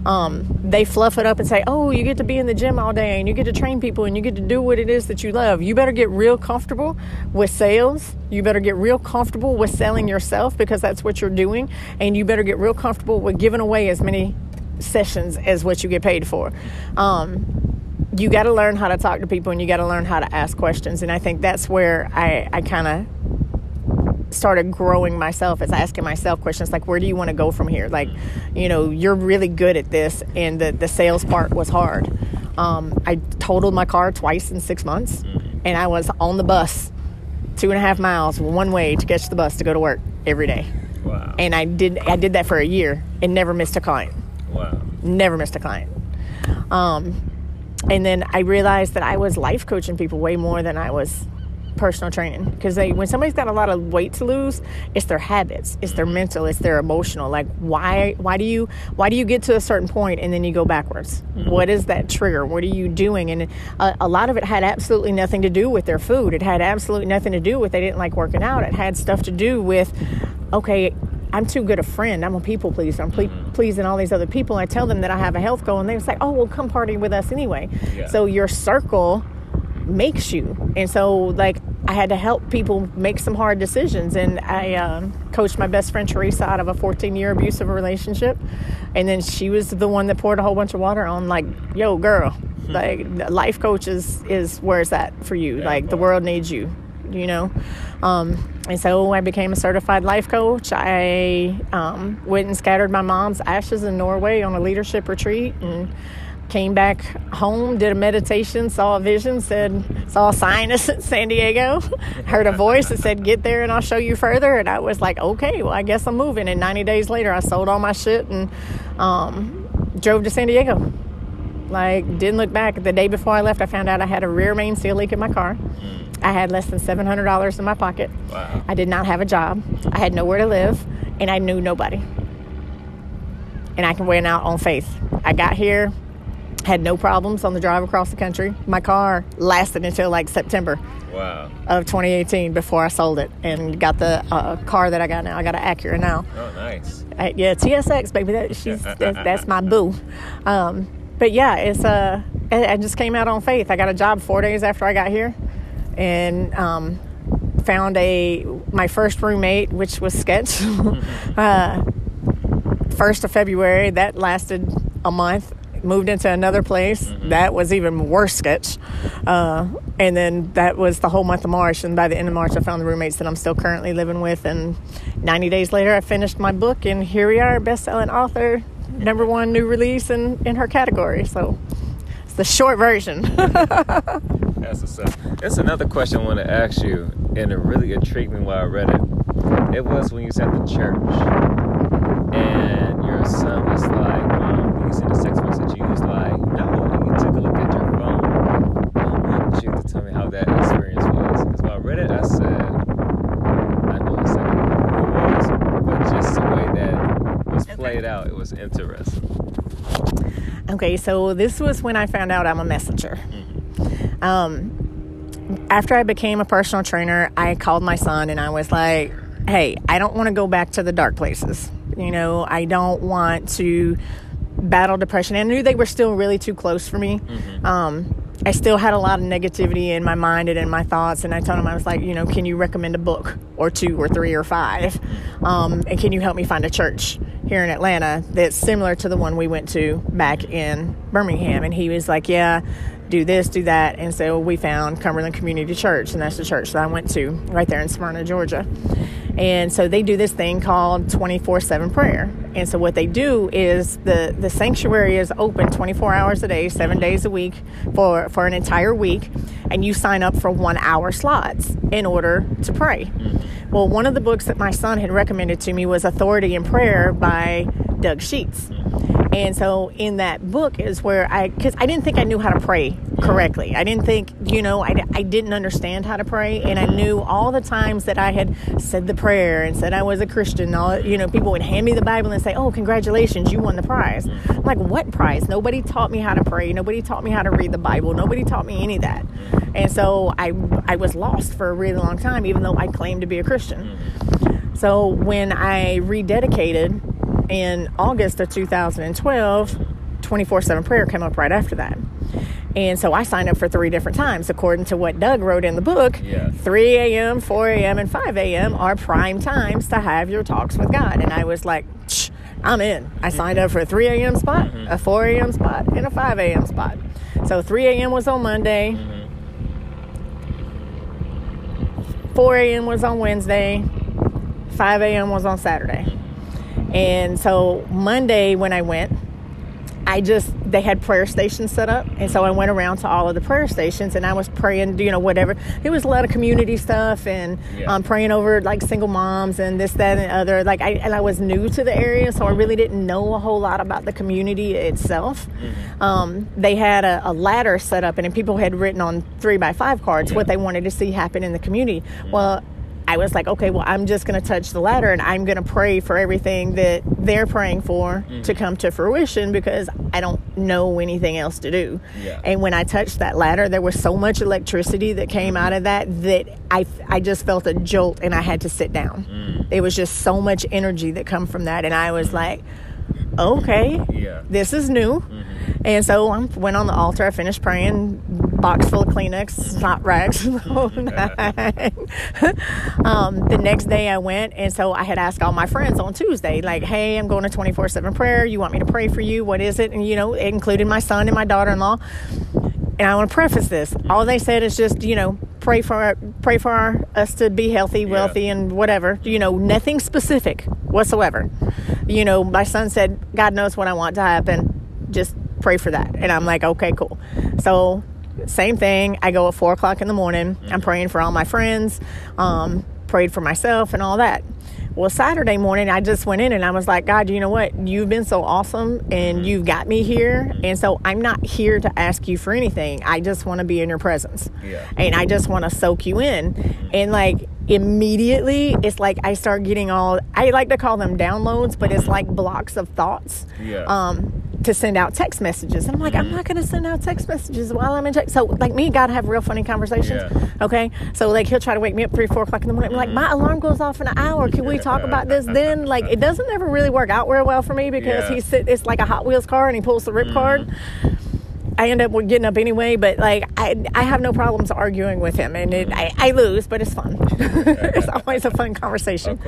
Um, they fluff it up and say, oh, you get to be in the gym all day and you get to train people and you get to do what it is that you love. You better get real comfortable with sales. You better get real comfortable with selling yourself because that's what you're doing. And you better get real comfortable with giving away as many sessions as what you get paid for. Um, you got to learn how to talk to people and you got to learn how to ask questions. And I think that's where I, I kind of started growing myself as asking myself questions like, where do you want to go from here? Like, you know, you're really good at this, and the, the sales part was hard. Um, I totaled my car twice in six months, and I was on the bus two and a half miles one way to catch the bus to go to work every day. Wow. And I did I did that for a year and never missed a client. Wow. Never missed a client. Um, and then I realized that I was life coaching people way more than I was personal training. Because they when somebody's got a lot of weight to lose it's their habits it's their mm-hmm. mental it's their emotional. Like why why do you why do you get to a certain point and then you go backwards? Mm-hmm. What is that trigger? What are you doing? And a, a lot of it had absolutely nothing to do with their food. It had absolutely nothing to do with they didn't like working out. It had stuff to do with okay I'm too good a friend. I'm a people pleaser. I'm ple- pleasing all these other people. I tell them that I have a health goal, and they say, "Oh, well, come party with us anyway." Yeah. So your circle makes you, and so like I had to help people make some hard decisions, and I um, coached my best friend Teresa out of a 14 year abusive relationship, and then she was the one that poured a whole bunch of water on, like, "Yo, girl." Like life coach is, is where it's at for you. Like the world needs you you know. Um, and so I became a certified life coach. I um, went and scattered my mom's ashes in Norway on a leadership retreat and came back home, did a meditation, saw a vision, said, saw a sign at San Diego, heard a voice that said, get there and I'll show you further. And I was like, okay, well, I guess I'm moving. And 90 days later, I sold all my shit and um, drove to San Diego. Like, didn't look back. The day before I left, I found out I had a rear main seal leak in my car. I had less than $700 in my pocket. Wow. I did not have a job. I had nowhere to live, and I knew nobody. And I went out on faith. I got here, had no problems on the drive across the country. My car lasted until like September Wow. of 2018 before I sold it and got the uh, car that I got now. I got an Acura now. Oh, nice. I, yeah, TSX, baby. That she's that's, that's my boo. Um, but yeah, it's uh, I just came out on faith. I got a job four days after I got here, and um, found a my first roommate, which was Sketch. uh, first of February, that lasted a month. Moved into another place. That was even worse sketch. Uh, and then that was the whole month of March. And by the end of March, I found the roommates that I'm still currently living with. And 90 days later, I finished my book. And here we are, best selling author, number one new release in, in her category. So it's the short version. That's what's up. That's another question I want to ask you, and it really intrigued me while I read it. It was when you was at the church, and your son was like, um, you seen the sex message, you was like, no, and you took a look at your phone. I want you to tell me how that experience was. Because when I read it, I said, I know exactly who it was, but just the way that was played out, it was interesting. Okay, so this was when I found out I'm a messenger. Um, after I became a personal trainer, I called my son and I was like, hey, I don't want to go back to the dark places. You know, I don't want to battle depression. I knew they were still really too close for me. Um, I still had a lot of negativity in my mind and in my thoughts. And I told him, I was like, you know, can you recommend a book or two or three or five? Um, and can you help me find a church here in Atlanta that's similar to the one we went to back in Birmingham? And he was like, yeah, do this, do that. And so we found Cumberland Community Church, and that's the church that I went to right there in Smyrna, Georgia. And so they do this thing called 24 7 prayer. And so what they do is the, the sanctuary is open 24 hours a day, seven days a week for, for an entire week. and you sign up for one hour slots in order to pray. Well, one of the books that my son had recommended to me was Authority in Prayer by Dutch Sheets. And so in that book is where I, because I didn't think I knew how to pray correctly. I didn't think, you know, I, I didn't understand how to pray. And I knew all the times that I had said the prayer and said I was a Christian, all, you know, people would hand me the Bible and say, oh, congratulations, you won the prize. I'm like, what prize? Nobody taught me how to pray. Nobody taught me how to read the Bible. Nobody taught me any of that. And so I, I was lost for a really long time, even though I claimed to be a Christian. Mm-hmm. So when I rededicated, in August of 2012, 24 7 prayer came up right after that. And so I signed up for three different times, according to what Dutch wrote in the book. Yeah. 3 a.m., 4 a.m., and 5 a.m. are prime times to have your talks with God. And I was like, I'm in. I signed up for a 3 a.m. spot, mm-hmm. a 4 a.m. spot, and a 5 a.m. spot. So 3 a.m. was on Monday, mm-hmm. 4 a.m. was on Wednesday, 5 a.m. was on Saturday. And so Monday when I went, I just they had prayer stations set up, and so I went around to all of the prayer stations, and I was praying, you know, whatever. It was a lot of community stuff, and yeah. um, praying over like single moms and this, that, and other. Like I and I was new to the area, so I really didn't know a whole lot about the community itself. Mm-hmm. Um, they had a, a, ladder set up, and people had written on three by five cards yeah. what they wanted to see happen in the community. Mm-hmm. Well I was like, okay, well, I'm just going to touch the ladder and I'm going to pray for everything that they're praying for mm-hmm. to come to fruition because I don't know anything else to do. Yeah. And when I touched that ladder, there was so much electricity that came mm-hmm. out of that that I, I just felt a jolt and I had to sit down. Mm. It was just so much energy that come from that. And I was like, okay, yeah. this is new. Mm-hmm. And so I went on the altar. I finished praying, box full of Kleenex, snot rags, um, the next day I went, and so I had asked all my friends on Tuesday, like, "Hey, I'm going to 24/7 prayer. You want me to pray for you? What is it?" And you know, it included my son and my daughter-in-law. And I want to preface this. All they said is just, you know, pray for pray for our, us to be healthy, wealthy, yeah. and whatever. You know, nothing specific whatsoever. You know, my son said, "God knows what I want to happen. Just pray for that." And I'm like, "Okay, cool." So same thing. I go at four o'clock in the morning. I'm praying for all my friends, um, prayed for myself, and all that. Well, Saturday morning, I just went in and I was like, God, you know what? You've been so awesome and you've got me here. And so I'm not here to ask you for anything. I just want to be in your presence. Yeah. And I just want to soak you in. And like, immediately it's like I start getting all I like to call them downloads, but it's like blocks of thoughts. Yeah. Um, to send out text messages. And I'm like, I'm not going to send out text messages while I'm in text. So, like, me and God have real funny conversations. Yeah. Okay. So, like, he'll try to wake me up three, four o'clock in the morning. I'm like, my alarm goes off in an hour. Can we talk about this then? Like, it doesn't ever really work out real well for me because yeah. he's sit, it's like a Hot Wheels car and he pulls the rip mm. card. I end up getting up anyway, but like I, I have no problems arguing with him, and it, I, I lose, but it's fun. it's always a fun conversation.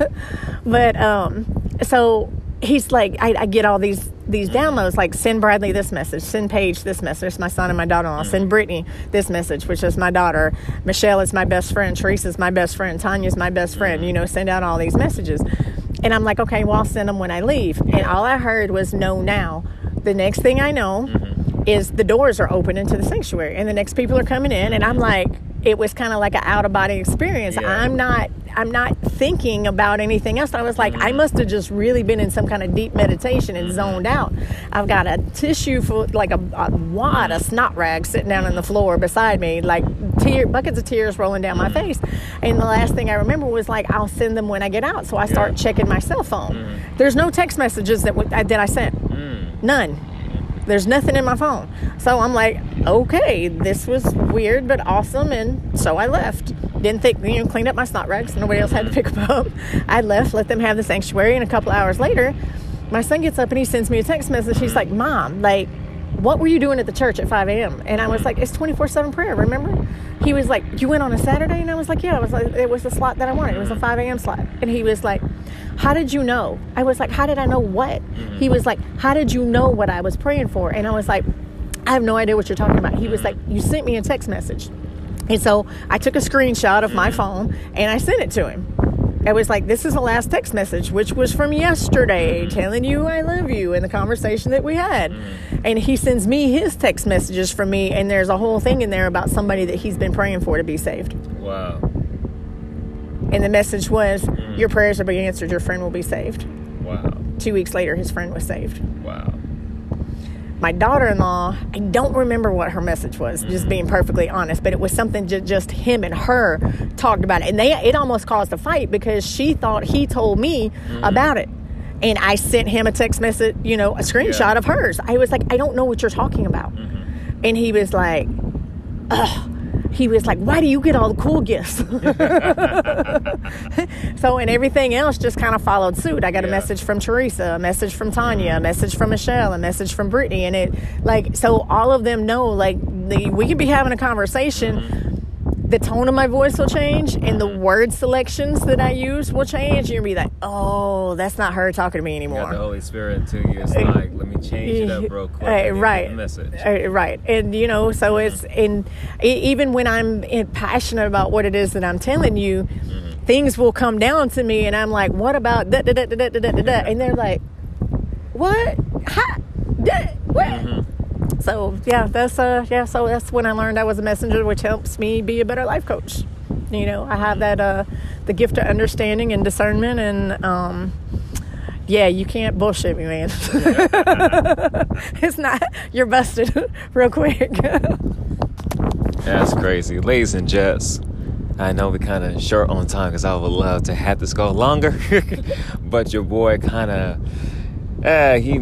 but um, so he's like, I, I, get all these these mm-hmm. downloads, like send Bradley this message, send Paige this message, my son and my daughter-in-law, mm-hmm. send Brittany this message, which is my daughter. Michelle is my best friend. Teresa's my best friend. Tanya's my best friend. Mm-hmm. You know, send out all these messages, and I'm like, okay, well, I'll send them when I leave. And all I heard was no now. The next thing I know mm-hmm. is the doors are open into the sanctuary, and the next people are coming in, and I'm like it was kind of like an out of body experience. Yeah. I'm not I'm not thinking about anything else. I was like, I must have just really been in some kind of deep meditation and zoned out. I've got a tissue for like a, a wad of snot rags sitting down on the floor beside me, like tear buckets of tears rolling down my face. And the last thing I remember was like, I'll send them when I get out. So I start yeah. checking my cell phone. Mm. There's no text messages that that I sent. Mm. None. There's nothing in my phone. So I'm like, okay, this was weird but awesome. And so I left. Didn't think, you know, cleaned up my snot rags. Nobody else had to mm-hmm. pick them up. I left, let them have the sanctuary. And a couple hours later, my son gets up and he sends me a text message. He's like, Mom, like, what were you doing at the church at 5 a.m.? And I was like, it's 24 7 prayer, remember? He was like, you went on a Saturday? And I was like, yeah, I was like, it was the slot that I wanted. It was a 5 a.m. slot. And he was like, how did you know? I was like, how did I know what? Mm-hmm. He was like, how did you know what I was praying for? And I was like, I have no idea what you're talking about. He was like, you sent me a text message. And so I took a screenshot of my phone and I sent it to him. I was like, this is the last text message, which was from yesterday, Mm-hmm. telling you I love you in the conversation that we had. Mm-hmm. And he sends me his text messages from me, and there's a whole thing in there about somebody that he's been praying for to be saved. Wow. And the message was, Mm-hmm. Your prayers are being answered, your friend will be saved. Wow. Two weeks later, his friend was saved. Wow. My daughter in law, I don't remember what her message was, just mm-hmm. being perfectly honest, but it was something ju- just him and her talked about it. And they, it almost caused a fight because she thought he told me mm-hmm. about it. And I sent him a text message, you know, a screenshot Yeah. of hers. I was like, I don't know what you're talking about. Mm-hmm. And he was like, ugh. He was like, why do you get all the cool gifts? so, and everything else just kind of followed suit. I got a message from Teresa, a message from Tanya, a message from Michelle, a message from Brittany. And it, like, so all of them know, like, the, we could be having a conversation. Mm-hmm the tone of my voice will change and the mm-hmm. word selections that I use will change. And you'll be like, oh, that's not her talking to me anymore. You got the Holy Spirit to you. It's eh, like, let me change it up eh, real quick. Uh, right. Message. Uh, right. And, you know, so mm-hmm. it's, and even when I'm passionate about what it is that I'm telling you, mm-hmm. things will come down to me and I'm like, what about that, da da da da da da?" And they're like, what? Ha? Da? what? Mm-hmm so yeah, that's uh yeah. So that's when I learned I was a messenger, which helps me be a better life coach. You know, I have that uh the gift of understanding and discernment, and um yeah, you can't bullshit me, man. it's not you're busted real quick. That's crazy. Ladies and gents, I know we kind of short on time because I would love to have this go longer. but your boy kind of, uh, he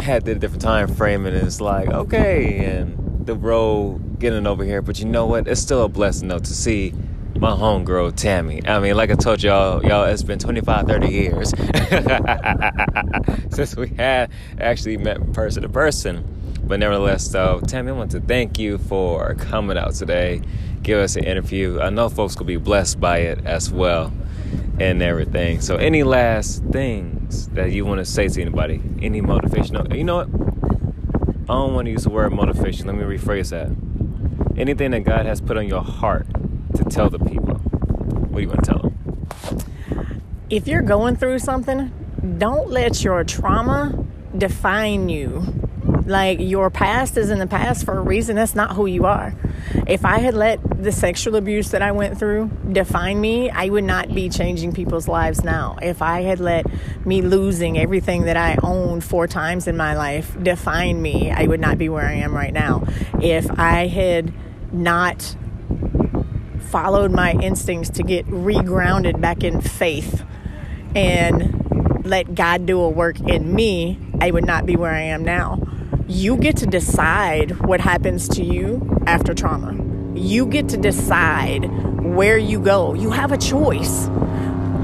had the different time frame and it's like, okay, and the road getting over here. But you know what? It's still a blessing, though, to see my homegirl, Tammy. I mean, like I told y'all, y'all, it's been 25, 30 years since we had actually met person to person. But nevertheless, though, Tammy, I want to thank you for coming out today, give us an interview. I know folks will be blessed by it as well, and everything. So, any last things that you want to say to anybody? Any motivational? You know what? I don't want to use the word motivation. Let me rephrase that. Anything that God has put on your heart to tell the people. What do you want to tell them? if you're going through something, don't let your trauma define you. Like your past is in the past for a reason. That's not who you are. If I had let the sexual abuse that I went through define me, I would not be changing people's lives now. If I had let me losing everything that I owned four times in my life define me, I would not be where I am right now. If I had not followed my instincts to get regrounded back in faith and let God do a work in me, I would not be where I am now. You get to decide what happens to you after trauma. You get to decide where you go. You have a choice.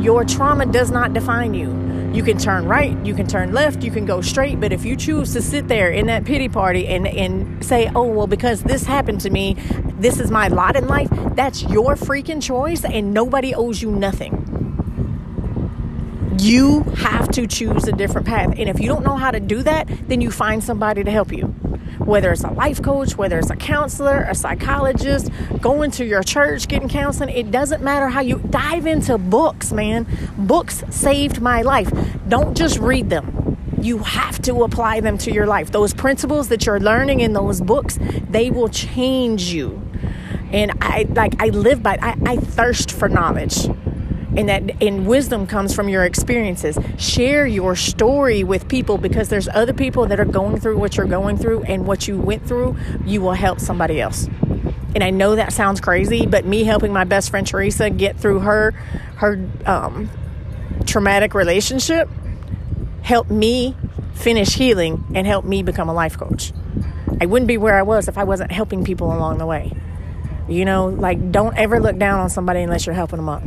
Your trauma does not define you. You can turn right, you can turn left, you can go straight, but if you choose to sit there in that pity party and, and say, oh, well, because this happened to me, this is my lot in life, that's your freaking choice, and nobody owes you nothing. You have to choose a different path. And if you don't know how to do that, then you find somebody to help you. Whether it's a life coach, whether it's a counselor, a psychologist, going to your church, getting counseling, it doesn't matter how you dive into books, man. Books saved my life. Don't just read them. You have to apply them to your life. Those principles that you're learning in those books, they will change you. And I like I live by I, I thirst for knowledge and that and wisdom comes from your experiences. Share your story with people because there's other people that are going through what you're going through and what you went through. You will help somebody else. And i know that sounds crazy but me helping my best friend teresa get through her her um, traumatic relationship helped me finish healing and helped me become a life coach. I wouldn't be where i was if i wasn't helping people along the way. You know like don't ever look down on somebody unless you're helping them up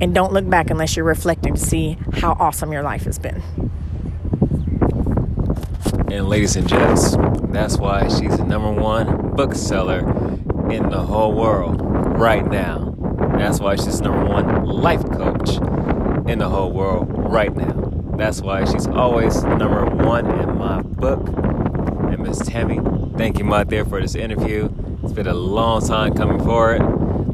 and don't look back unless you're reflecting to see how awesome your life has been. And ladies and gents, that's why she's the number one bookseller in the whole world right now. That's why she's number one life coach in the whole world right now. That's why she's always number one in my book. And Miss Tammy, thank you, my dear, for this interview. It's been a long time coming for it,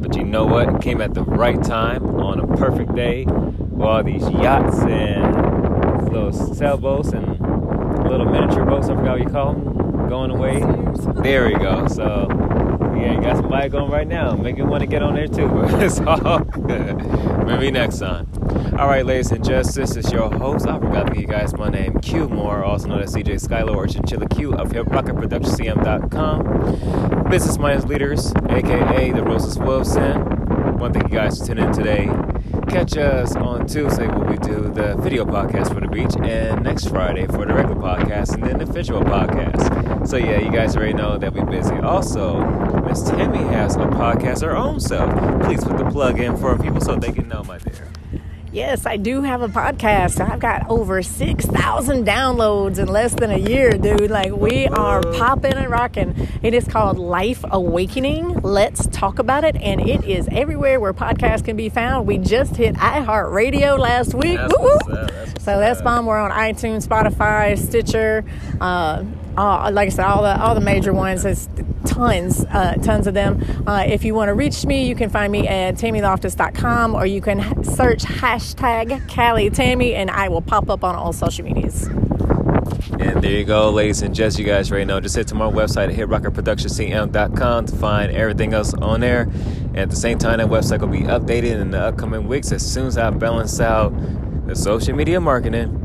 But you know what? It came at the right time on a perfect day with all these yachts and little sailboats and little miniature boats, I forgot what you call them, going away. There we go. So, yeah, got somebody going right now. Make you want to get on there too. it's all good. Maybe next time. All right, ladies and gents, this is your host. I forgot to give you guys my name, Q Moore, also known as DJ Skylo or Chinchilla Q of HipRockerProductionTM.com. Business Minds Leaders, aka the Roses Wolves Den. To thank you guys for tuning in today. Catch us on Tuesday when we do the video podcast for the beach, and next Friday for the regular podcast, and then the visual podcast. So yeah, you guys already know that we're busy. Also, Miss Tammy has a podcast her own self. Please put the plug in for people so they can know, my dear. Yes, I do have a podcast. I've got over 6,000 downloads in less than a year, dude. Like, we are popping and rocking. It is called Life Awakening. Let's talk about it. And it is everywhere where podcasts can be found. We just hit iHeartRadio last week. That's Woo-woo. what's up. That's So that's bomb. We're on iTunes, Spotify, Stitcher. Uh, uh, like I said, all the all the major ones. There's tons, uh, tons of them. Uh, if you want to reach me, you can find me at tammyloftus.com or you can search hashtag Cali Tammy and I will pop up on all social medias. And there you go, ladies and gents. You guys already know. Just hit to my website at HipRockerProductionTM.com to find everything else on there. And at the same time, that website will be updated in the upcoming weeks as soon as I balance out the social media marketing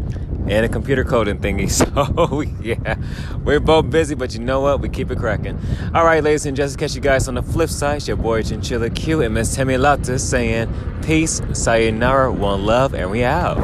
and a computer coding thingy. So yeah, we're both busy, but you know what? We keep it cracking. All right, ladies and gents, catch you guys on the flip side. It's your boy Chinchilla Q and Miss Tammy Latta saying peace, sayonara, one love, and we out.